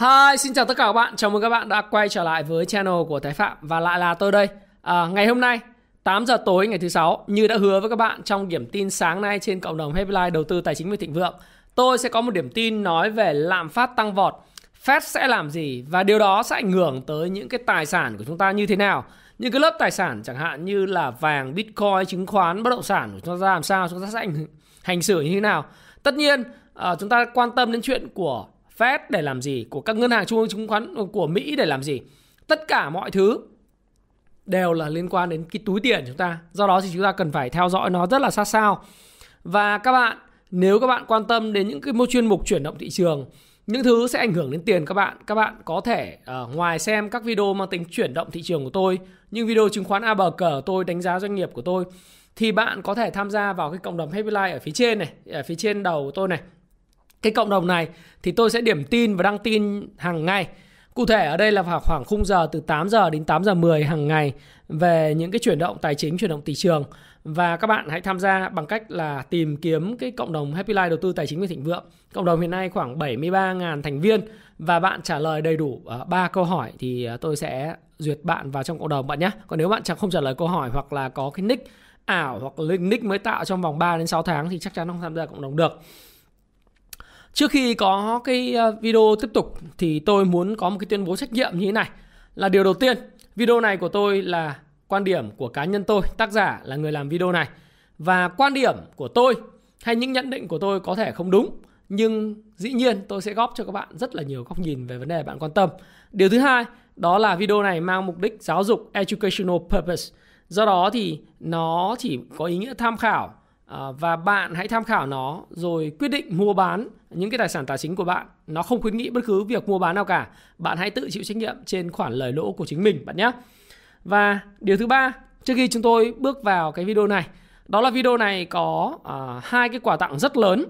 Hi, xin chào tất cả các bạn. Chào mừng các bạn đã quay trở lại với channel của Thái Phạm và lại là tôi đây. À, ngày hôm nay 8 giờ tối ngày thứ sáu như đã hứa với các bạn trong điểm tin sáng nay trên cộng đồng Happy Life đầu tư tài chính và thịnh vượng, tôi sẽ có một điểm tin nói về lạm phát tăng vọt. Fed sẽ làm gì và điều đó sẽ ảnh hưởng tới những cái tài sản của chúng ta như thế nào? Những cái lớp tài sản chẳng hạn như là vàng, bitcoin, chứng khoán, bất động sản của chúng ta làm sao, chúng ta sẽ hành, hành xử như thế nào? Tất nhiên, à, chúng ta quan tâm đến chuyện của Fed để làm gì, của các ngân hàng trung ương chứng khoán của Mỹ để làm gì. Tất cả mọi thứ đều là liên quan đến cái túi tiền chúng ta. Do đó thì chúng ta cần phải theo dõi nó rất là sát sao. Và các bạn, nếu các bạn quan tâm đến những cái mô chuyên mục chuyển động thị trường, những thứ sẽ ảnh hưởng đến tiền các bạn, các bạn có thể uh, ngoài xem các video mang tính chuyển động thị trường của tôi, những video chứng khoán a bờ cờ tôi, đánh giá doanh nghiệp của tôi thì bạn có thể tham gia vào cái cộng đồng Happy Life ở phía trên này, ở phía trên đầu của tôi này cái cộng đồng này thì tôi sẽ điểm tin và đăng tin hàng ngày. Cụ thể ở đây là vào khoảng khung giờ từ 8 giờ đến 8 giờ 10 hàng ngày về những cái chuyển động tài chính, chuyển động thị trường và các bạn hãy tham gia bằng cách là tìm kiếm cái cộng đồng Happy Life đầu tư tài chính và thịnh vượng. Cộng đồng hiện nay khoảng 73.000 thành viên và bạn trả lời đầy đủ ờ, ba 3 câu hỏi thì ờ, tôi sẽ duyệt bạn vào trong cộng đồng bạn nhé. Còn nếu bạn chẳng không trả lời câu hỏi hoặc là có cái nick ảo hoặc là nick mới tạo trong vòng 3 đến 6 tháng thì chắc chắn không tham gia cộng đồng được. Trước khi có cái ờ, video tiếp tục thì tôi muốn có một cái tuyên bố trách nhiệm như thế này. Là điều đầu tiên, video này của tôi là quan điểm của cá nhân tôi, tác giả là người làm video này. Và quan điểm của tôi hay những nhận định của tôi có thể không đúng, nhưng dĩ nhiên tôi sẽ góp cho các bạn rất là nhiều góc nhìn về vấn đề bạn quan tâm. Điều thứ hai, đó là video này mang mục đích giáo dục educational purpose. Do đó thì nó chỉ có ý nghĩa tham khảo À, và bạn hãy tham khảo nó rồi quyết định mua bán những cái tài sản tài chính của bạn. Nó không khuyến nghị bất cứ việc mua bán nào cả. Bạn hãy tự chịu trách nhiệm trên khoản lời lỗ của chính mình bạn nhé. Và điều thứ ba trước khi chúng tôi bước vào cái video này đó là video này có uh, hai cái quà tặng rất lớn.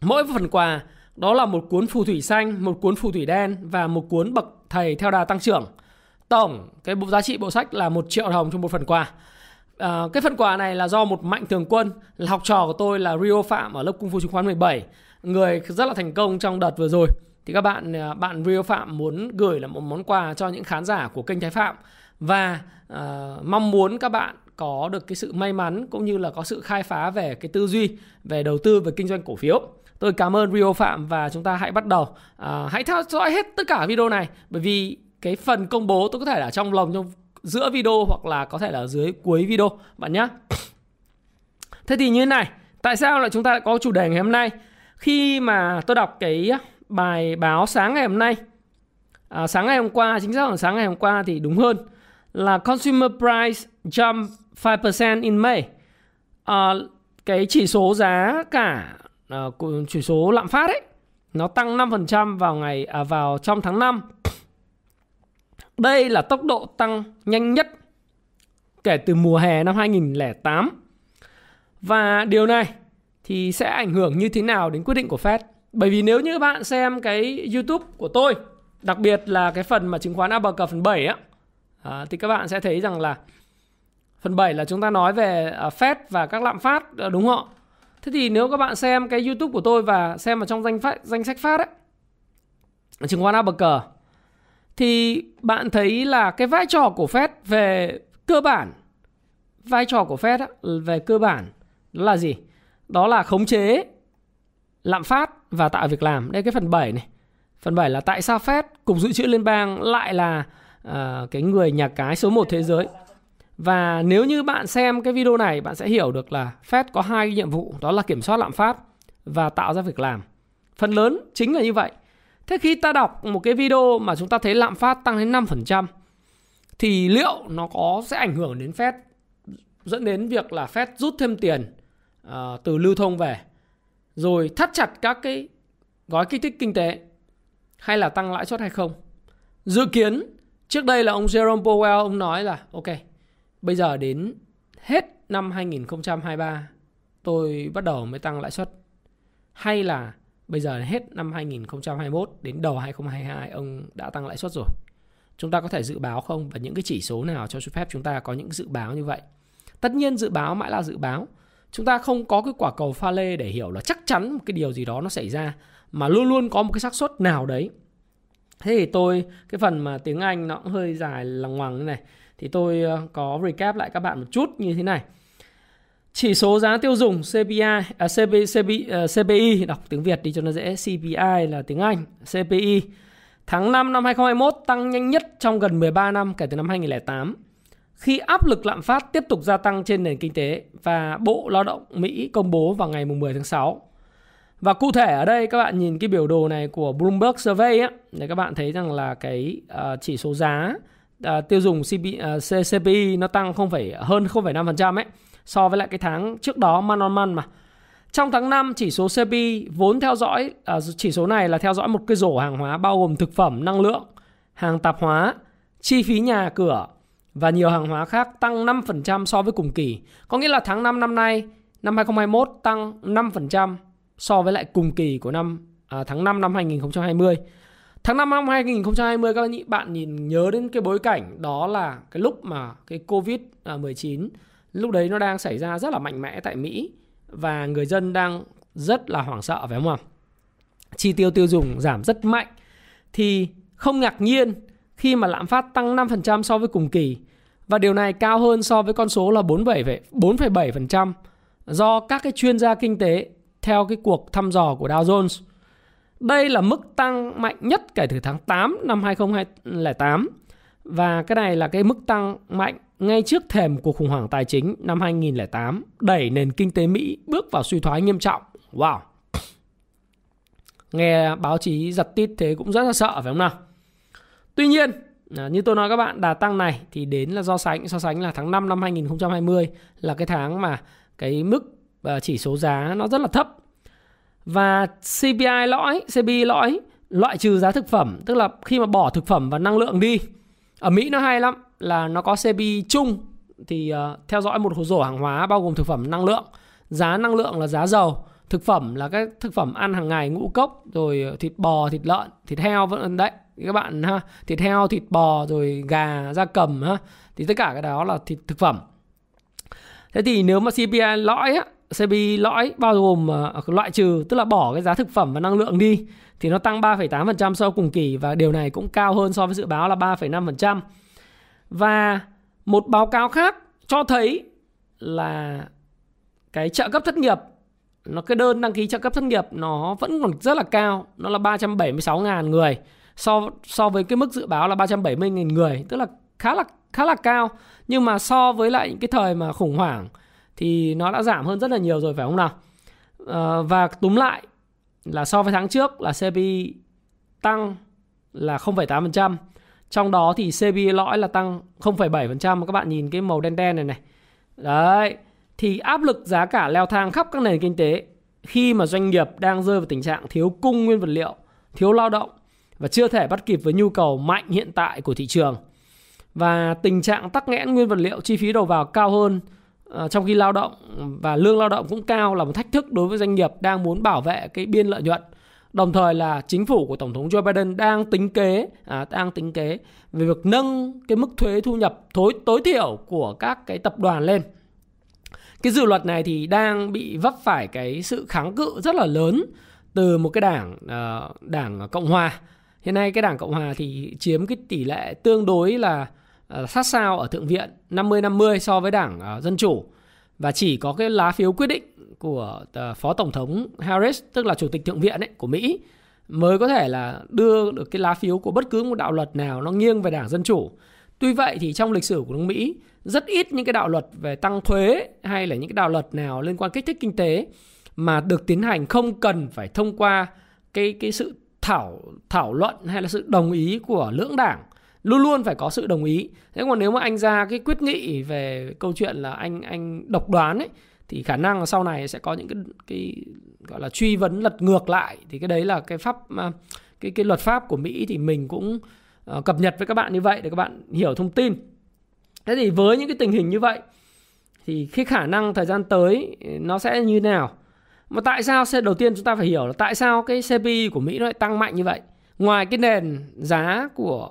Mỗi phần quà đó là một cuốn phù thủy xanh một cuốn phù thủy đen và một cuốn bậc thầy theo đà tăng trưởng. Tổng cái bộ giá trị bộ sách là một triệu đồng cho một phần quà. À, cái phần quà này là do một mạnh thường quân là học trò của tôi là Rio Phạm ở lớp Cung Phu Chứng khoán 17 người rất là thành công trong đợt vừa rồi. Thì các bạn ờ, bạn Rio Phạm muốn gửi là một món quà cho những khán giả của kênh Thái Phạm và uh, mong muốn các bạn có được cái sự may mắn cũng như là có sự khai phá về cái tư duy về đầu tư về kinh doanh cổ phiếu. Tôi cảm ơn Rio Phạm và chúng ta hãy bắt đầu. Uh, hãy theo dõi hết tất cả video này bởi vì cái phần công bố tôi có thể là trong lòng trong giữa video hoặc là có thể là dưới cuối video bạn nhé. Thế thì như thế này, tại sao lại chúng ta lại có chủ đề ngày hôm nay? Khi mà tôi đọc cái bài báo sáng ngày hôm nay, à, sáng ngày hôm qua, chính xác là sáng ngày hôm qua thì đúng hơn là Consumer Price jump 5% in May. À, cái chỉ số giá cả à, chỉ số lạm phát ấy nó tăng 5% vào ngày à, vào trong tháng 5 đây là tốc độ tăng nhanh nhất kể từ mùa hè năm 2008. Và điều này thì sẽ ảnh hưởng như thế nào đến quyết định của Fed? Bởi vì nếu như bạn xem cái YouTube của tôi, đặc biệt là cái phần mà chứng khoán ABG phần 7 á, à, thì các bạn sẽ thấy rằng là phần 7 là chúng ta nói về à, Fed và các lạm phát à, đúng không? Thế thì nếu các bạn xem cái YouTube của tôi và xem vào trong danh phát, danh sách phát ấy, chứng khoán ABG thì bạn thấy là cái vai trò của Fed về cơ bản vai trò của Fed về cơ bản đó là gì? Đó là khống chế lạm phát và tạo việc làm. Đây cái phần 7 này. Phần 7 là tại sao Fed cục dự trữ liên bang lại là uh, cái người nhà cái số 1 thế giới. Và nếu như bạn xem cái video này bạn sẽ hiểu được là Fed có hai cái nhiệm vụ đó là kiểm soát lạm phát và tạo ra việc làm. Phần lớn chính là như vậy. Thế khi ta đọc một cái video mà chúng ta thấy lạm phát tăng đến 5% thì liệu nó có sẽ ảnh hưởng đến Fed dẫn đến việc là Fed rút thêm tiền uh, từ lưu thông về rồi thắt chặt các cái gói kích thích kinh tế hay là tăng lãi suất hay không. Dự kiến trước đây là ông Jerome Powell ông nói là ok, bây giờ đến hết năm 2023 tôi bắt đầu mới tăng lãi suất hay là bây giờ hết năm 2021 đến đầu 2022 ông đã tăng lãi suất rồi. Chúng ta có thể dự báo không và những cái chỉ số nào cho phép chúng ta có những dự báo như vậy. Tất nhiên dự báo mãi là dự báo. Chúng ta không có cái quả cầu pha lê để hiểu là chắc chắn một cái điều gì đó nó xảy ra, mà luôn luôn có một cái xác suất nào đấy. Thế thì tôi, cái phần mà tiếng Anh nó cũng hơi dài lằng ngoằng như này thì tôi ờ, có recap lại các bạn một chút như thế này. Chỉ số giá tiêu dùng CPI, à, CP, CP, uh, à, CPI, đọc tiếng Việt đi cho nó dễ, CPI là tiếng Anh, CPI. Tháng 5 năm 2021 tăng nhanh nhất trong gần 13 năm kể từ năm 2008. Khi áp lực lạm phát tiếp tục gia tăng trên nền kinh tế và Bộ Lao động Mỹ công bố vào ngày 10 tháng 6. Và cụ thể ở đây các bạn nhìn cái biểu đồ này của Bloomberg Survey á, để các bạn thấy rằng là cái uh, chỉ số giá uh, tiêu dùng cpi uh, CPI nó tăng không phải hơn 0,5% ấy so với lại cái tháng trước đó man on man mà. Trong tháng 5, chỉ số CPI vốn theo dõi, à, chỉ số này là theo dõi một cái rổ hàng hóa bao gồm thực phẩm, năng lượng, hàng tạp hóa, chi phí nhà cửa và nhiều hàng hóa khác tăng 5% so với cùng kỳ. Có nghĩa là tháng 5 năm nay, năm 2021 tăng 5% so với lại cùng kỳ của năm à, tháng 5 năm 2020. Tháng 5 năm 2020 các bạn nhìn nhớ đến cái bối cảnh đó là cái lúc mà cái Covid-19 à, lúc đấy nó đang xảy ra rất là mạnh mẽ tại Mỹ và người dân đang rất là hoảng sợ phải không ạ? Chi tiêu tiêu dùng giảm rất mạnh thì không ngạc nhiên khi mà lạm phát tăng 5% so với cùng kỳ và điều này cao hơn so với con số là 4,7% do các cái chuyên gia kinh tế theo cái cuộc thăm dò của Dow Jones. Đây là mức tăng mạnh nhất kể từ tháng 8 năm 2008 và cái này là cái mức tăng mạnh ngay trước thềm cuộc khủng hoảng tài chính năm 2008 đẩy nền kinh tế Mỹ bước vào suy thoái nghiêm trọng. Wow. Nghe báo chí giật tít thế cũng rất là sợ phải không nào? Tuy nhiên, à, như tôi nói các bạn, đà tăng này thì đến là do sánh so sánh là tháng 5 năm 2020 là cái tháng mà cái mức à, chỉ số giá nó rất là thấp. Và CPI lõi, CPI lõi loại trừ giá thực phẩm, tức là khi mà bỏ thực phẩm và năng lượng đi. Ở Mỹ nó hay lắm, là nó có CPI chung thì uh, theo dõi một hồ rổ hàng hóa bao gồm thực phẩm năng lượng. Giá năng lượng là giá dầu thực phẩm là các thực phẩm ăn hàng ngày ngũ cốc rồi ờ, thịt bò thịt lợn thịt heo vẫn đấy các bạn ha. Thịt heo thịt bò rồi gà da cầm ha. Thì tất cả cái đó là thịt thực phẩm. Thế thì nếu mà CPI lõi á CPI lõi bao gồm uh, loại trừ tức là bỏ cái giá thực phẩm và năng lượng đi thì nó tăng 3,8% so với cùng kỳ và điều này cũng cao hơn so với dự báo là 3,5%. Và một báo cáo khác cho thấy là cái trợ cấp thất nghiệp nó cái đơn đăng ký trợ cấp thất nghiệp nó vẫn còn rất là cao, nó là 376.000 người so so với cái mức dự báo là 370.000 người, tức là khá là khá là cao. Nhưng mà so với lại những cái thời mà khủng hoảng thì nó đã giảm hơn rất là nhiều rồi phải không nào? À, và túm lại là so với tháng trước là CPI tăng là 0,8%. Trong đó thì cb lõi là tăng 0,7% các bạn nhìn cái màu đen đen này này. Đấy, thì áp lực giá cả leo thang khắp các nền kinh tế khi mà doanh nghiệp đang rơi vào tình trạng thiếu cung nguyên vật liệu, thiếu lao động và chưa thể bắt kịp với nhu cầu mạnh hiện tại của thị trường. Và tình trạng tắc nghẽn nguyên vật liệu chi phí đầu vào cao hơn ờ, trong khi lao động và lương lao động cũng cao là một thách thức đối với doanh nghiệp đang muốn bảo vệ cái biên lợi nhuận Đồng thời là chính phủ của Tổng thống Joe Biden đang tính kế à, đang tính kế về việc nâng cái mức thuế thu nhập tối tối thiểu của các cái tập đoàn lên. Cái dự luật này thì đang bị vấp phải cái sự kháng cự rất là lớn từ một cái đảng uh, đảng Cộng hòa. Hiện nay cái đảng Cộng hòa thì chiếm cái tỷ lệ tương đối là uh, sát sao ở thượng viện 50-50 so với đảng uh, Dân chủ và chỉ có cái lá phiếu quyết định của ờ, phó tổng thống Harris tức là chủ tịch thượng viện ấy, của Mỹ mới có thể là đưa được cái lá phiếu của bất cứ một đạo luật nào nó nghiêng về đảng dân chủ. Tuy vậy thì trong lịch sử của nước Mỹ rất ít những cái đạo luật về tăng thuế hay là những cái đạo luật nào liên quan kích thích kinh tế mà được tiến hành không cần phải thông qua cái cái sự thảo thảo luận hay là sự đồng ý của lưỡng đảng luôn luôn phải có sự đồng ý thế còn nếu mà anh ra cái quyết nghị về câu chuyện là anh anh độc đoán ấy thì khả năng là sau này sẽ có những cái cái gọi là truy vấn lật ngược lại thì cái đấy là cái pháp à, cái cái luật pháp của Mỹ thì mình cũng uh, cập nhật với các bạn như vậy để các bạn hiểu thông tin. Thế thì với những cái tình hình như vậy thì cái khả năng thời gian tới ừ, nó sẽ như nào? Mà tại sao đầu tiên chúng ta phải hiểu là tại sao cái CPI của Mỹ nó lại tăng mạnh như vậy? Ngoài cái nền giá của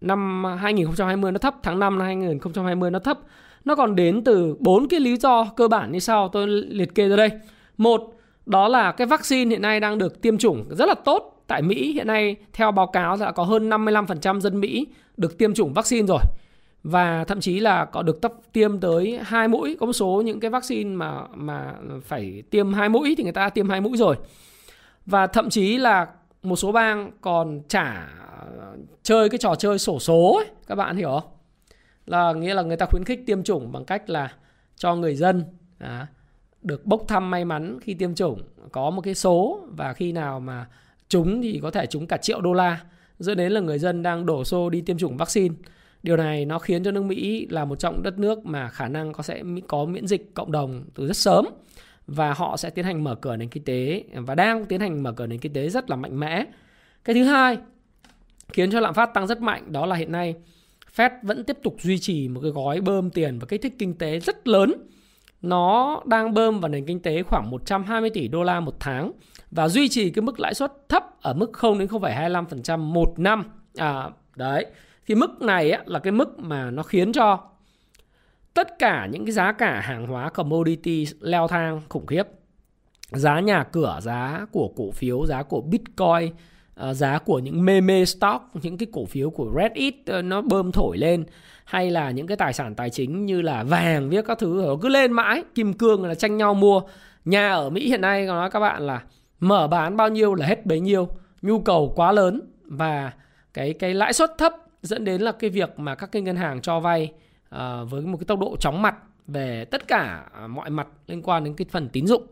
năm 2020 nó thấp, tháng 5 năm 2020 nó thấp, nó còn đến từ bốn cái lý do cơ bản như sau tôi liệt kê ra đây. Một, đó là cái vaccine hiện nay đang được tiêm chủng rất là tốt tại Mỹ. Hiện nay theo báo cáo đã có hơn 55% dân Mỹ được tiêm chủng vaccine rồi. Và thậm chí là có được tập tiêm tới hai mũi. Có một số những cái vaccine mà mà phải tiêm hai mũi thì người ta tiêm hai mũi rồi. Và thậm chí là một số bang còn trả ờ, chơi cái trò chơi sổ số ấy, các bạn hiểu không? Là nghĩa là người ta khuyến khích tiêm chủng bằng cách là cho người dân à, được bốc thăm may mắn khi tiêm chủng. Có một cái số và khi nào mà trúng thì có thể trúng cả triệu đô la dẫn đến là người dân đang đổ xô đi tiêm chủng vaccine. Điều này nó khiến cho nước Mỹ là một trong đất nước mà khả năng có sẽ có miễn dịch cộng đồng từ rất sớm và họ sẽ tiến hành mở cửa nền kinh tế và đang tiến hành mở cửa nền kinh tế rất là mạnh mẽ. Cái thứ hai khiến cho lạm phát tăng rất mạnh đó là hiện nay Fed vẫn tiếp tục duy trì một cái gói bơm tiền và kích thích kinh tế rất lớn. Nó đang bơm vào nền kinh tế khoảng 120 tỷ đô la một tháng và duy trì cái mức lãi suất thấp ở mức 0 đến 0,25% một năm. À đấy. Thì mức này á, là cái mức mà nó khiến cho tất cả những cái giá cả hàng hóa commodity leo thang khủng khiếp. Giá nhà cửa, giá của cổ phiếu, giá của Bitcoin, ờ, giá của những meme stock, những cái cổ phiếu của Reddit ờ, nó bơm thổi lên hay là những cái tài sản tài chính như là vàng viết các thứ nó cứ lên mãi, kim cương là tranh nhau mua. Nhà ở Mỹ hiện nay có nói các bạn là mở bán bao nhiêu là hết bấy nhiêu, nhu cầu quá lớn và cái cái lãi suất thấp dẫn đến là cái việc mà các cái ngân hàng cho vay Ờ, với một cái tốc độ chóng mặt về tất cả à, mọi mặt liên quan đến cái phần tín dụng.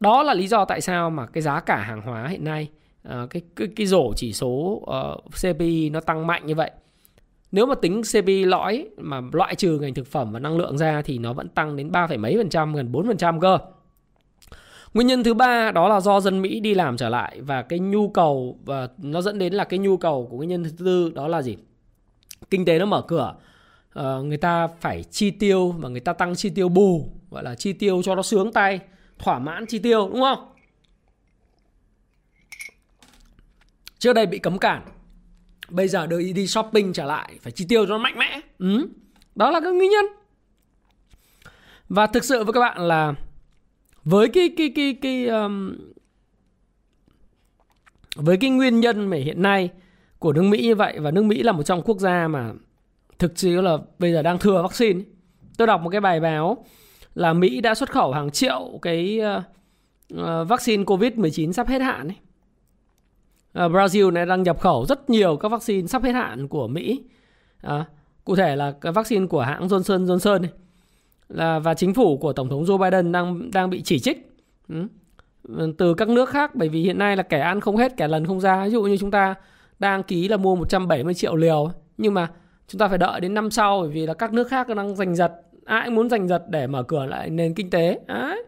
Đó là lý do tại sao mà cái giá cả hàng hóa hiện nay ờ, cái cái cái rổ chỉ số ờ, uh, CPI nó tăng mạnh như vậy. Nếu mà tính CPI lõi mà loại trừ ngành thực phẩm và năng lượng ra thì nó vẫn tăng đến 3, mấy phần trăm, gần 4 phần trăm cơ. Nguyên nhân thứ ba đó là do dân Mỹ đi làm trở lại và cái nhu cầu và nó dẫn đến là cái nhu cầu của nguyên nhân thứ tư đó là gì? Kinh tế nó mở cửa, uh, người ta phải chi tiêu và người ta tăng chi tiêu bù, gọi là chi tiêu cho nó sướng tay, thỏa mãn chi tiêu đúng không? Trước đây bị cấm cản, bây giờ đưa đi shopping trở lại phải chi tiêu cho nó mạnh mẽ. Ừ. Đó là cái nguyên nhân. Và thực sự với các bạn là với cái cái cái cái um, với cái nguyên nhân mà hiện nay của nước Mỹ như vậy và nước Mỹ là một trong quốc gia mà thực sự là bây giờ đang thừa vaccine. Tôi đọc một cái bài báo là Mỹ đã xuất khẩu hàng triệu cái uh, uh, vaccine COVID-19 sắp hết hạn ấy. Uh, ờ, Brazil này đang nhập khẩu rất nhiều các vaccine sắp hết hạn của Mỹ. À, cụ thể là cái vaccine của hãng Johnson Johnson này là và chính phủ của tổng thống Joe Biden đang đang bị chỉ trích ừ. ừ. từ các nước khác bởi vì hiện nay là kẻ ăn không hết kẻ lần không ra ví dụ như chúng ta đang ký là mua 170 triệu liều nhưng mà chúng ta phải đợi đến năm sau bởi vì là các nước khác đang giành giật ai muốn giành giật để mở cửa lại nền kinh tế Đấy.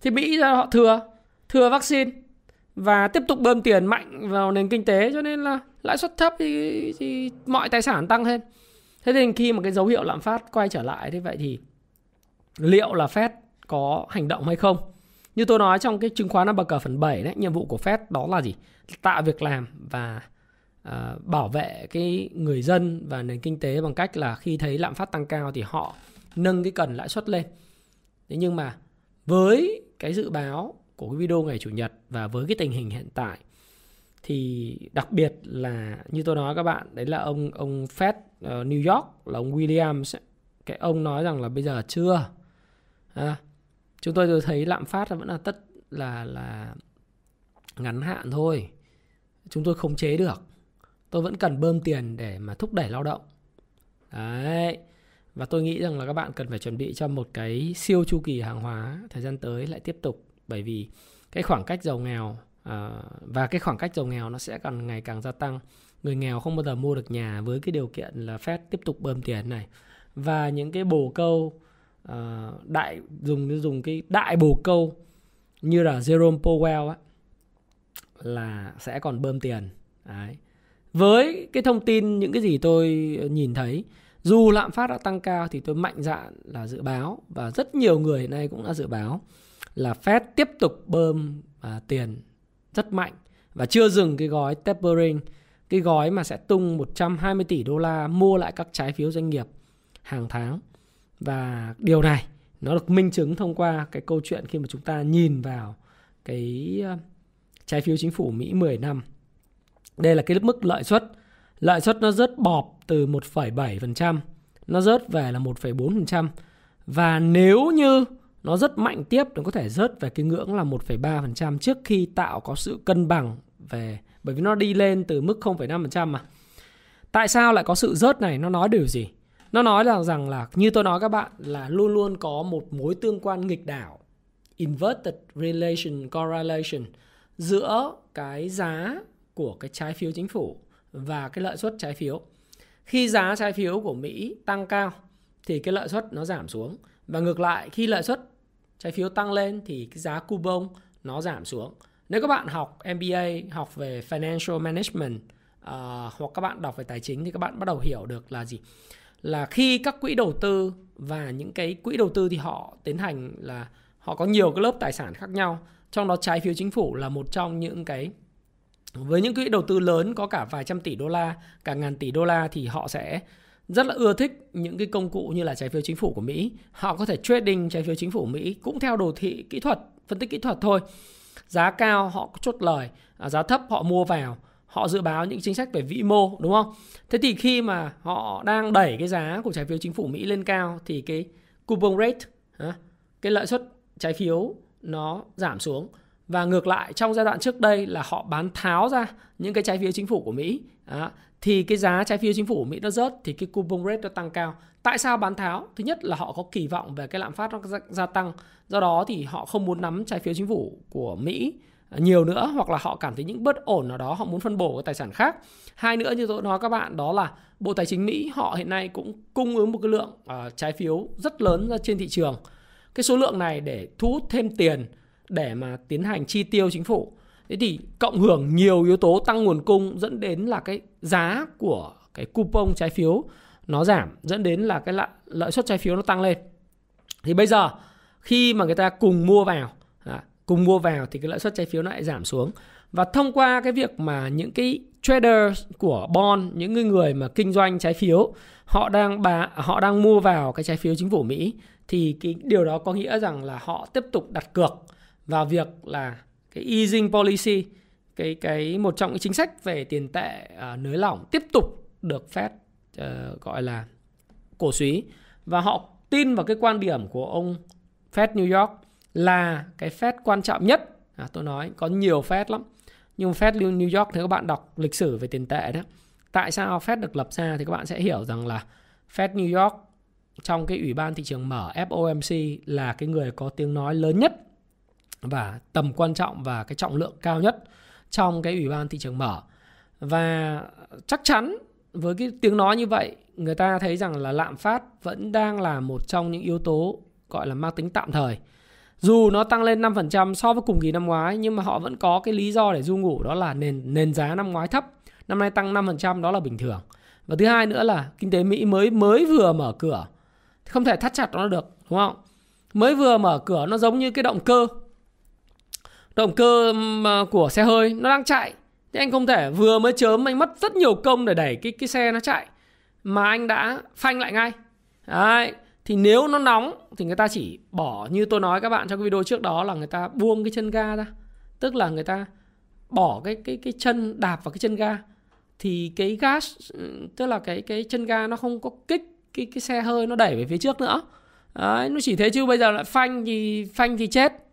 thì Mỹ ra họ thừa thừa vaccine và tiếp tục bơm tiền mạnh vào nền kinh tế cho nên là lãi suất thấp thì, thì mọi tài sản tăng lên thế nên khi mà cái dấu hiệu lạm phát quay trở lại thế vậy thì liệu là Fed có hành động hay không. Như tôi nói trong cái chứng khoán năm bậc cờ phần 7 đấy, nhiệm vụ của Fed đó là gì? Tạo việc làm và À, bảo vệ cái người dân và nền kinh tế bằng cách là khi thấy lạm phát tăng cao thì họ nâng cái cần lãi suất lên. Thế nhưng mà với cái dự báo của cái video ngày chủ nhật và với cái tình hình hiện tại thì đặc biệt là như tôi nói các bạn đấy là ông ông Fed uh, New York là ông Williams cái ông nói rằng là bây giờ chưa. À, chúng tôi thấy lạm phát vẫn là tất là là ngắn hạn thôi. Chúng tôi không chế được tôi vẫn cần bơm tiền để mà thúc đẩy lao động. Đấy. Và tôi nghĩ rằng là các bạn cần phải chuẩn bị cho một cái siêu chu kỳ hàng hóa thời gian tới lại tiếp tục. Bởi vì cái khoảng cách giàu nghèo à, và cái khoảng cách giàu nghèo nó sẽ càng ngày càng gia tăng. Người nghèo không bao giờ mua được nhà với cái điều kiện là Fed tiếp tục bơm tiền này. Và những cái bồ câu uh, đại dùng dùng cái đại bồ câu như là Jerome Powell á, là sẽ còn bơm tiền. Đấy. Với cái thông tin những cái gì tôi nhìn thấy, dù lạm phát đã tăng cao thì tôi mạnh dạn là dự báo và rất nhiều người hiện nay cũng đã dự báo là Fed tiếp tục bơm à, tiền rất mạnh và chưa dừng cái gói tapering, cái gói mà sẽ tung 120 tỷ đô la mua lại các trái phiếu doanh nghiệp hàng tháng. Và điều này nó được minh chứng thông qua cái câu chuyện khi mà chúng ta nhìn vào cái à, trái phiếu chính phủ Mỹ 10 năm. Đây là cái mức lợi suất. Lợi suất nó rớt bọp từ 1,7%, nó rớt về là 1,4%. Và nếu như nó rất mạnh tiếp nó có thể rớt về cái ngưỡng là 1,3% trước khi tạo có sự cân bằng về bởi vì nó đi lên từ mức 0,5% mà. Tại sao lại có sự rớt này? Nó nói điều gì? Nó nói là rằng là như tôi nói các bạn là luôn luôn có một mối tương quan nghịch đảo inverted relation correlation giữa cái giá của cái trái phiếu chính phủ và cái lợi suất trái phiếu. Khi giá trái phiếu của Mỹ tăng cao thì cái lợi suất nó giảm xuống và ngược lại khi lợi suất trái phiếu tăng lên thì cái giá coupon nó giảm xuống. Nếu các bạn học MBA, học về financial management uh, hoặc các bạn đọc về tài chính thì các bạn bắt đầu hiểu được là gì? Là khi các quỹ đầu tư và những cái quỹ đầu tư thì họ tiến hành là họ có nhiều cái lớp tài sản khác nhau, trong đó trái phiếu chính phủ là một trong những cái với những quỹ đầu tư lớn có cả vài trăm tỷ đô la, cả ngàn tỷ đô la thì họ sẽ rất là ưa thích những cái công cụ như là trái phiếu chính phủ của Mỹ. Họ có thể trading trái phiếu chính phủ Mỹ cũng theo đồ thị kỹ thuật, phân tích kỹ thuật thôi. Giá cao họ chốt lời, à, giá thấp họ mua vào, họ dự báo những chính sách về vĩ mô đúng không? Thế thì khi mà họ đang đẩy cái giá của trái phiếu chính phủ Mỹ lên cao thì cái coupon rate, cái lợi suất trái phiếu nó giảm xuống và ngược lại trong giai đoạn trước đây là họ bán tháo ra những cái trái phiếu chính phủ của Mỹ à, thì cái giá trái phiếu chính phủ của Mỹ nó rớt thì cái coupon rate nó tăng cao. Tại sao bán tháo? Thứ nhất là họ có kỳ vọng về cái lạm phát nó gia tăng. Do đó thì họ không muốn nắm trái phiếu chính phủ của Mỹ nhiều nữa hoặc là họ cảm thấy những bất ổn nào đó họ muốn phân bổ cái tài sản khác. Hai nữa như tôi nói các bạn đó là Bộ Tài chính Mỹ họ hiện nay cũng cung ứng một cái lượng uh, trái phiếu rất lớn ra trên thị trường. Cái số lượng này để thu hút thêm tiền để mà tiến hành chi tiêu chính phủ. Thế thì cộng hưởng nhiều yếu tố tăng nguồn cung dẫn đến là cái giá của cái coupon trái phiếu nó giảm dẫn đến là cái lợi, lợi suất trái phiếu nó tăng lên. Thì bây giờ khi mà người ta cùng mua vào à, cùng mua vào thì cái lợi suất trái phiếu nó lại giảm xuống. Và thông qua cái việc mà những cái trader của bond những người người mà kinh doanh trái phiếu họ đang bà họ đang mua vào cái trái phiếu chính phủ Mỹ thì cái điều đó có nghĩa rằng là họ tiếp tục đặt cược vào việc là cái easing policy cái cái một trong những chính sách về tiền tệ uh, nới lỏng tiếp tục được Fed uh, ờ, gọi là cổ suý. Và họ tin vào cái quan điểm của ông Fed New York là cái Fed quan trọng nhất. À, tôi nói có nhiều Fed lắm. Nhưng Fed New York thì các bạn đọc lịch sử về tiền tệ đó. Tại sao Fed được lập ra thì các bạn sẽ hiểu rằng là Fed New York trong cái ủy ban thị trường mở FOMC là cái người có tiếng nói lớn nhất và tầm quan trọng và cái trọng lượng cao nhất trong cái ủy ban thị trường mở. Và chắc chắn với cái tiếng nói như vậy, người ta thấy rằng là lạm phát vẫn đang là một trong những yếu tố gọi là mang tính tạm thời. Dù nó tăng lên 5% so với cùng kỳ năm ngoái, nhưng mà họ vẫn có cái lý do để du ngủ, đó là nền nền giá năm ngoái thấp. Năm nay tăng 5% đó là bình thường. Và thứ hai nữa là kinh tế Mỹ mới mới vừa mở cửa. Không thể thắt chặt nó được, đúng không? Mới vừa mở cửa, nó giống như cái động cơ động cơ à, của xe hơi nó đang chạy. Thì anh không thể vừa mới chớm anh mất rất nhiều công để đẩy cái cái xe nó chạy mà anh đã phanh lại ngay. Đấy thì nếu nó nóng thì người ta chỉ bỏ như tôi nói các bạn trong cái video trước đó là người ta buông cái chân ga ra. Tức là người ta bỏ cái cái cái chân đạp vào cái chân ga. Thì cái gas tức là cái cái chân ga nó không có kích cái cái xe hơi nó đẩy về phía trước nữa. Đấy, nó chỉ thế chứ bây giờ lại phanh thì phanh thì chết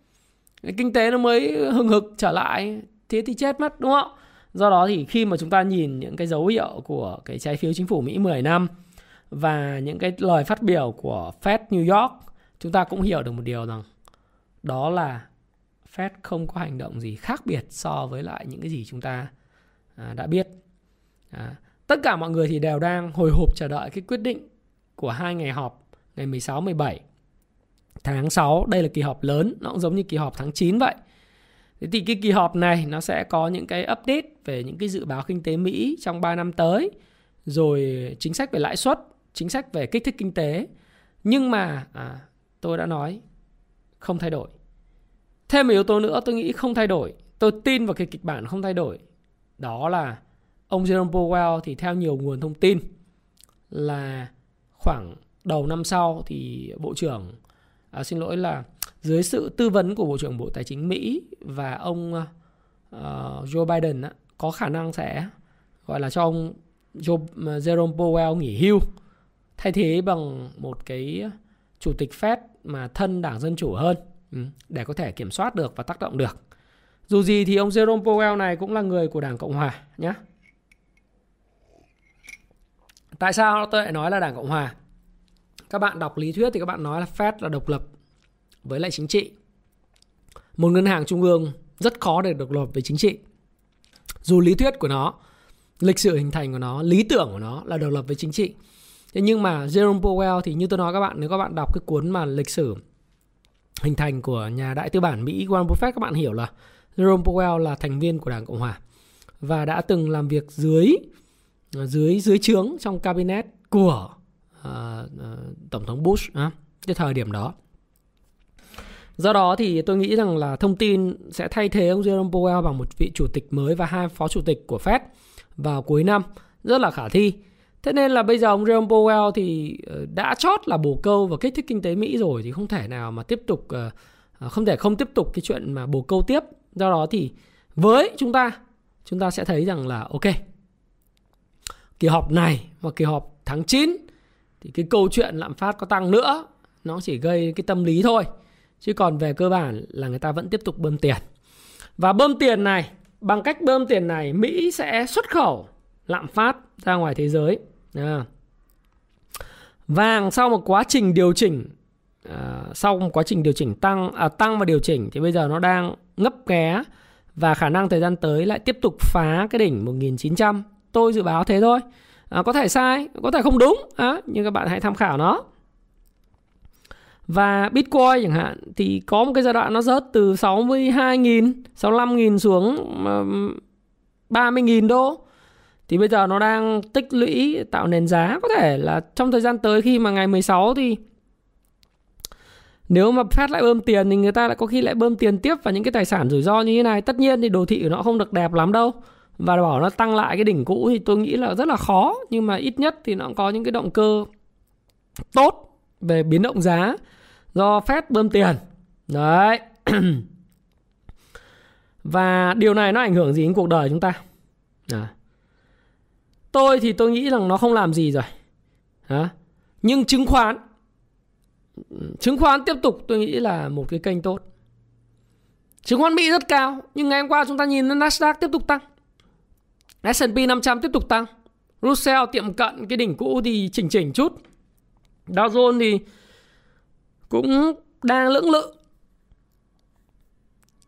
kinh tế nó mới hừng hực trở lại. Thế thì chết mất đúng không? Do đó thì khi mà chúng ta nhìn những cái dấu hiệu của cái trái phiếu chính phủ Mỹ 10 năm và những cái lời phát biểu của Fed New York chúng ta cũng hiểu được một điều rằng đó là Fed không có hành động gì khác biệt so với lại những cái gì chúng ta à, đã biết. À, tất cả mọi người thì đều đang hồi hộp chờ đợi cái quyết định của hai ngày họp ngày 16 17 tháng 6 đây là kỳ họp lớn nó cũng giống như kỳ họp tháng 9 vậy. Thế thì cái kỳ họp này nó sẽ có những cái update về những cái dự báo kinh tế Mỹ trong 3 năm tới rồi chính sách về lãi suất chính sách về kích thích kinh tế. Nhưng mà à, tôi đã nói không thay đổi. Thêm một yếu tố nữa tôi nghĩ không thay đổi. Tôi tin vào cái kịch bản không thay đổi. Đó là ông Jerome Powell thì theo nhiều nguồn thông tin là khoảng đầu năm sau thì bộ trưởng à, xin lỗi là dưới sự tư vấn của bộ trưởng bộ tài chính Mỹ và ông uh, Joe Biden á, có khả năng sẽ gọi là cho ông Joe, Jerome Powell nghỉ hưu thay thế bằng một cái chủ tịch Fed mà thân đảng Dân Chủ hơn ừ, để có thể kiểm soát được và tác động được. Dù gì thì ông Jerome Powell này cũng là người của Đảng Cộng Hòa nhé. Tại sao tôi lại nói là Đảng Cộng Hòa? Các bạn đọc lý thuyết thì các bạn nói là Fed là độc lập với lại chính trị. Một ngân hàng trung ương rất khó để độc lập về chính trị. Dù lý thuyết của nó, lịch sử hình thành của nó, lý tưởng của nó là độc lập với chính trị. Thế nhưng mà Jerome Powell thì như tôi nói các bạn, nếu các bạn đọc cái cuốn mà lịch sử hình thành của nhà đại tư bản Mỹ Warren Buffett các bạn hiểu là Jerome Powell là thành viên của Đảng Cộng hòa và đã từng làm việc dưới dưới dưới trướng trong cabinet của uh, tổng thống Bush uh, cái thời điểm đó. Do đó thì tôi nghĩ rằng là thông tin sẽ thay thế ông Jerome Powell bằng một vị chủ tịch mới và hai phó chủ tịch của Fed vào cuối năm rất là khả thi. Thế nên là bây giờ ông Jerome Powell thì ờ, đã chót là bồ câu và kích thích kinh tế Mỹ rồi thì không thể nào mà tiếp tục không thể không tiếp tục cái chuyện mà bồ câu tiếp. Do đó thì với chúng ta chúng ta sẽ thấy rằng là ok. Kỳ họp này và kỳ họp tháng 9 thì cái câu chuyện lạm phát có tăng nữa nó chỉ gây cái tâm lý thôi. Chứ còn về cơ bản là người ta vẫn tiếp tục bơm tiền. Và bơm tiền này, bằng cách bơm tiền này Mỹ sẽ xuất khẩu lạm phát ra ngoài thế giới À. Vàng sau một quá trình điều chỉnh à, sau một quá trình điều chỉnh tăng à, tăng và điều chỉnh thì bây giờ nó đang ngấp nghé và khả năng thời gian tới lại tiếp tục phá cái đỉnh 1900. Tôi dự báo thế thôi. À, có thể sai, có thể không đúng, à, nhưng các bạn hãy tham khảo nó. Và Bitcoin chẳng hạn thì có một cái giai đoạn nó rớt từ 62.000, 65.000 xuống 30.000 đô. Thì bây giờ nó đang tích lũy tạo nền giá. Có thể là trong thời gian tới khi mà ngày 16 thì nếu mà phát lại bơm tiền thì người ta lại có khi lại bơm tiền tiếp vào những cái tài sản rủi ro như thế này. Tất nhiên thì đồ thị của nó không được đẹp lắm đâu và bảo nó tăng lại cái đỉnh cũ thì tôi nghĩ là rất là khó nhưng mà ít nhất thì nó cũng có những cái động cơ tốt về biến động giá do phép bơm tiền đấy và điều này nó ảnh hưởng gì đến cuộc đời chúng ta à. Tôi thì tôi nghĩ rằng nó không làm gì rồi. à. Nhưng chứng khoán chứng khoán tiếp tục tôi nghĩ là một cái kênh tốt. Chứng khoán Mỹ rất cao, nhưng ngày hôm qua chúng ta nhìn Nasdaq tiếp tục tăng. S&P 500 tiếp tục tăng. Russell tiệm cận cái đỉnh cũ thì chỉnh chỉnh chút. Dow Jones thì cũng đang lưỡng lự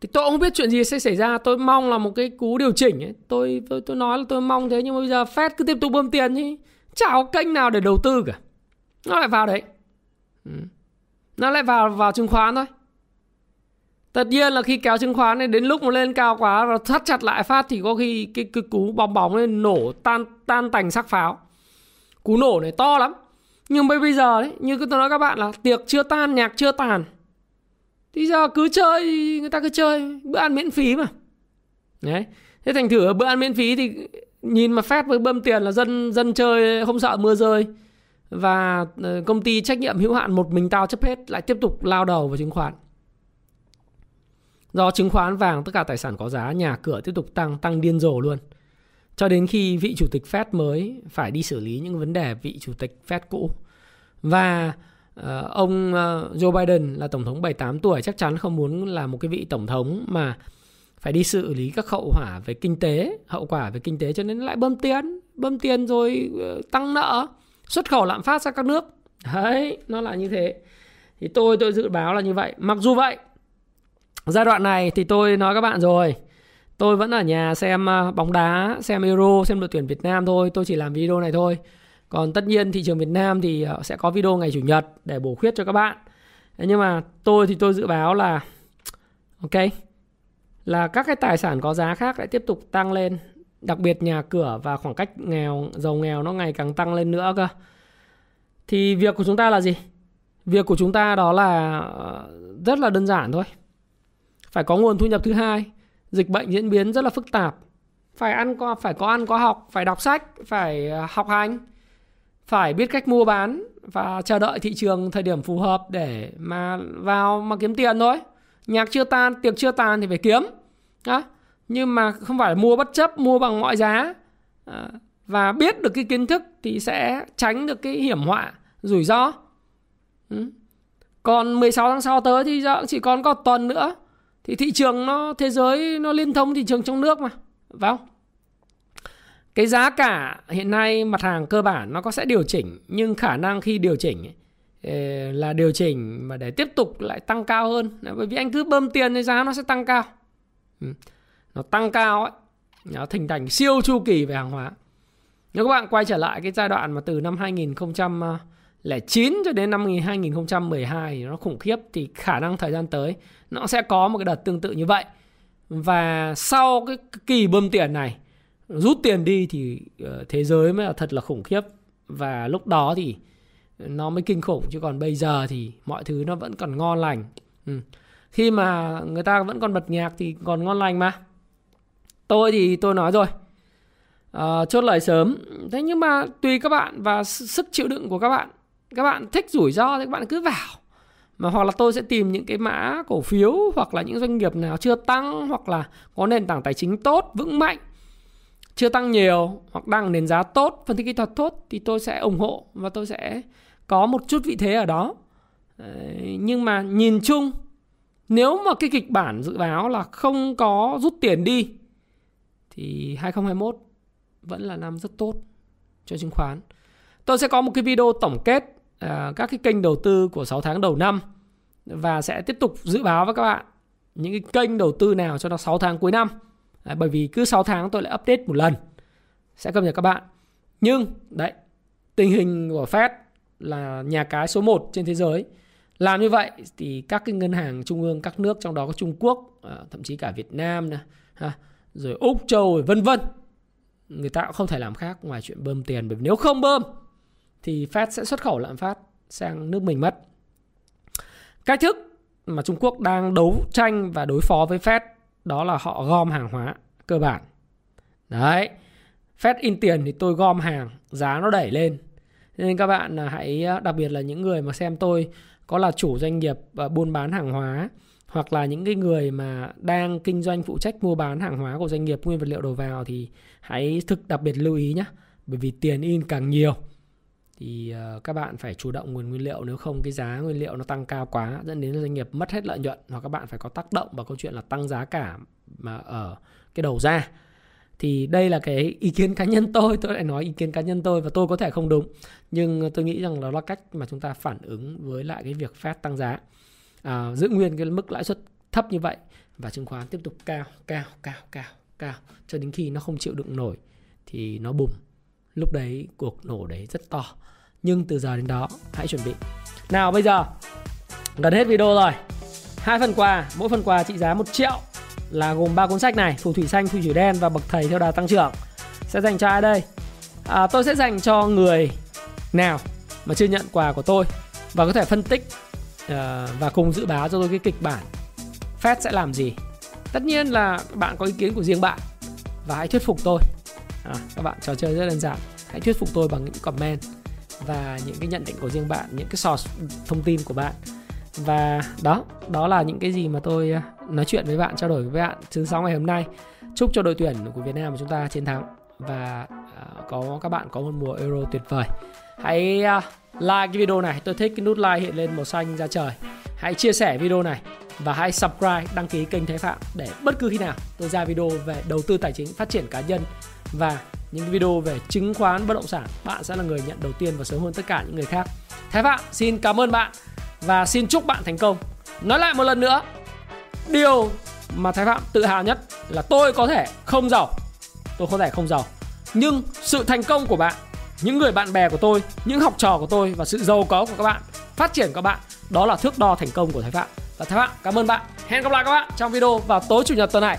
thì tôi không biết chuyện gì sẽ xảy ra tôi mong là một cái cú điều chỉnh ấy. tôi tôi tôi nói là tôi mong thế, nhưng mà bây giờ Fed cứ tiếp tục bơm tiền thì chả có kênh nào để đầu tư cả nó lại vào đấy ừ. nó lại vào vào chứng khoán thôi tất nhiên là khi kéo chứng khoán này đến lúc mà lên cao quá và thắt chặt lại phát thì có khi cái, cái cú bóng bóng lên nổ tan tan tành sắc pháo. Cú nổ này to lắm. Nhưng bây giờ đấy như tôi nói các bạn là tiệc chưa tan nhạc chưa tàn. Thì giờ cứ chơi người ta cứ chơi bữa ăn miễn phí mà. Đấy. Thế thành thử bữa ăn miễn phí thì nhìn mà phép với bơm tiền là dân dân chơi không sợ mưa rơi. Và ờ, công ty trách nhiệm hữu hạn một mình tao chấp hết lại tiếp tục lao đầu vào chứng khoán do chứng khoán vàng tất cả tài sản có giá nhà cửa tiếp tục tăng tăng điên rồ luôn cho đến khi vị chủ tịch Fed mới phải đi xử lý những vấn đề vị chủ tịch Fed cũ và uh, ông ờ, Joe Biden là tổng thống 78 tuổi chắc chắn không muốn là một cái vị tổng thống mà phải đi xử lý các hậu quả về kinh tế, hậu quả về kinh tế cho nên lại bơm tiền, bơm tiền rồi ờ, tăng nợ, xuất khẩu lạm phát sang các nước. Đấy, nó là như thế. Thì tôi tôi dự báo là như vậy. Mặc dù vậy, giai đoạn này thì tôi nói các bạn rồi, tôi vẫn ở nhà xem ờ, bóng đá, xem Euro, xem đội tuyển Việt Nam thôi, tôi chỉ làm video này thôi. Còn tất nhiên thị trường Việt Nam thì ờ, sẽ có video ngày Chủ nhật để bổ khuyết cho các bạn. nhưng mà tôi thì tôi dự báo là ok là các cái tài sản có giá khác lại tiếp tục tăng lên. Đặc biệt nhà cửa và khoảng cách nghèo giàu nghèo nó ngày càng tăng lên nữa cơ. Thì việc của chúng ta là gì? Việc của chúng ta đó là ờ, rất là đơn giản thôi phải có nguồn thu nhập thứ hai. Dịch bệnh diễn biến rất là phức tạp. Phải ăn có phải có ăn có học phải đọc sách phải à, học hành phải biết cách mua bán và chờ đợi thị trường thời điểm phù hợp để mà vào mà kiếm tiền thôi. Nhạc chưa tan tiệc chưa tàn thì phải kiếm. Đó nhưng mà không phải là mua bất chấp mua bằng mọi giá. À, và biết được cái kiến thức thì sẽ tránh được cái hiểm họa rủi ro. Ừ. còn 16 tháng sau tới thì chỉ còn có tuần nữa thì thị trường nó thế giới nó liên thông thị trường trong nước mà. Phải không? Cái giá cả hiện nay mặt hàng cơ bản nó có sẽ điều chỉnh nhưng khả năng khi điều chỉnh ấy, ờ, là điều chỉnh mà để tiếp tục lại tăng cao hơn. Bởi vì anh cứ bơm tiền thì giá nó sẽ tăng cao. Ừ. Nó tăng cao ấy nó thành thành siêu chu kỳ về hàng hóa. Nếu các bạn quay trở lại cái giai đoạn mà từ năm 2000 2009 cho đến năm 2012 nó khủng khiếp thì khả năng thời gian tới nó sẽ có một cái đợt tương tự như vậy. Và sau cái kỳ bơm tiền này rút tiền đi thì ờ, thế giới mới là thật là khủng khiếp. Và lúc đó thì nó mới kinh khủng chứ còn bây giờ thì mọi thứ nó vẫn còn ngon lành. Ừ. khi mà người ta vẫn còn bật nhạc thì còn ngon lành mà. Tôi thì tôi nói rồi. Uh, chốt lời sớm. Thế nhưng mà tùy các bạn và sức chịu đựng của các bạn các bạn thích rủi ro thì các bạn cứ vào mà hoặc là tôi sẽ tìm những cái mã cổ phiếu hoặc là những doanh nghiệp nào chưa tăng hoặc là có nền tảng tài chính tốt, vững mạnh, chưa tăng nhiều hoặc đang nền giá tốt, phân tích kỹ thuật tốt thì tôi sẽ ủng hộ và tôi sẽ có một chút vị thế ở đó nhưng mà nhìn chung, nếu mà cái kịch bản dự báo là không có rút tiền đi, thì 2021 vẫn là năm rất tốt cho chứng khoán. Tôi sẽ có một cái video tổng kết Ờ, các cái kênh đầu tư của 6 tháng đầu năm và sẽ tiếp tục dự báo với các bạn những cái kênh đầu tư nào cho nó 6 tháng cuối năm. Đấy, bởi vì cứ 6 tháng tôi lại update một lần sẽ cập nhật các bạn. Nhưng đấy, tình hình của Fed là nhà cái số 1 trên thế giới. Làm như vậy thì các cái ngân hàng trung ương các nước trong đó có Trung Quốc, ờ, thậm chí cả Việt Nam này, rồi Úc Châu rồi vân vân. Người ta cũng không thể làm khác ngoài chuyện bơm tiền bởi vì nếu không bơm thì Fed sẽ xuất khẩu lạm phát sang nước mình mất. Cách thức mà Trung Quốc đang đấu tranh và đối phó với Fed đó là họ gom hàng hóa cơ bản. Đấy. Fed in tiền thì tôi gom hàng, giá nó đẩy lên. Nên các bạn à, hãy à, đặc biệt là những người mà xem tôi có là chủ doanh nghiệp à, buôn bán hàng hóa hoặc là những cái người mà đang kinh doanh phụ trách mua bán hàng hóa của doanh nghiệp nguyên vật liệu đầu vào thì hãy thực đặc biệt lưu ý nhé bởi vì tiền in càng nhiều thì ờ, các bạn phải chủ động nguồn nguyên liệu nếu không cái giá nguyên liệu nó tăng cao quá dẫn đến doanh nghiệp mất hết lợi nhuận hoặc các bạn phải có tác động vào câu chuyện là tăng giá cả mà ở cái đầu ra. Thì đây là cái ý kiến cá nhân tôi tôi lại nói ý kiến cá nhân tôi và tôi có thể không đúng. Nhưng tôi nghĩ rằng đó là cách mà chúng ta phản ứng với lại cái việc Fed tăng giá. À, giữ nguyên cái mức lãi suất thấp như vậy và chứng khoán tiếp tục cao cao cao cao cao cho đến khi nó không chịu đựng nổi thì nó bùng lúc đấy cuộc nổ đấy rất to nhưng từ giờ đến đó hãy chuẩn bị. Nào bây giờ gần hết video rồi. Hai phần quà mỗi phần quà trị giá 1 triệu là gồm ba cuốn sách này phù thủy xanh phù thủy đen và bậc thầy theo đà tăng trưởng. Sẽ dành cho ai đây? À, tôi sẽ dành cho người nào mà chưa nhận quà của tôi và có thể phân tích uh, và cùng dự báo cho tôi cái kịch bản Fed sẽ làm gì. Tất nhiên là bạn có ý kiến của riêng bạn và hãy thuyết phục tôi à, các bạn trò chơi rất đơn giản. Hãy thuyết phục tôi bằng những comment và những cái nhận định của riêng bạn những cái source ừ, thông tin của bạn. Và đó đó là những cái gì mà tôi ờ, nói chuyện với bạn trao đổi với bạn thứ sáu ngày hôm nay. Chúc cho đội tuyển của Việt Nam của chúng ta chiến thắng. Và ờ, có các bạn có một mùa Euro tuyệt vời. Hãy ờ, like cái video này. Tôi thích cái nút like hiện lên màu xanh ra trời. Hãy chia sẻ video này và hãy subscribe đăng ký kênh Thái Phạm để bất cứ khi nào tôi ra video về đầu tư tài chính phát triển cá nhân và những video về chứng khoán bất động sản, bạn sẽ là người nhận đầu tiên và sớm hơn tất cả những người khác Thái Phạm, xin cảm ơn bạn và xin chúc bạn thành công nói lại một lần nữa, điều mà Thái Phạm tự hào nhất là tôi có thể không giàu tôi có thể không giàu, nhưng sự thành công của bạn, những người bạn bè của tôi, những học trò của tôi và sự giàu có của các bạn, phát triển của các bạn, đó là thước đo thành công của Thái Phạm. Và Thái Phạm, cảm ơn bạn. Hẹn gặp lại các bạn trong video vào tối chủ nhật tuần này.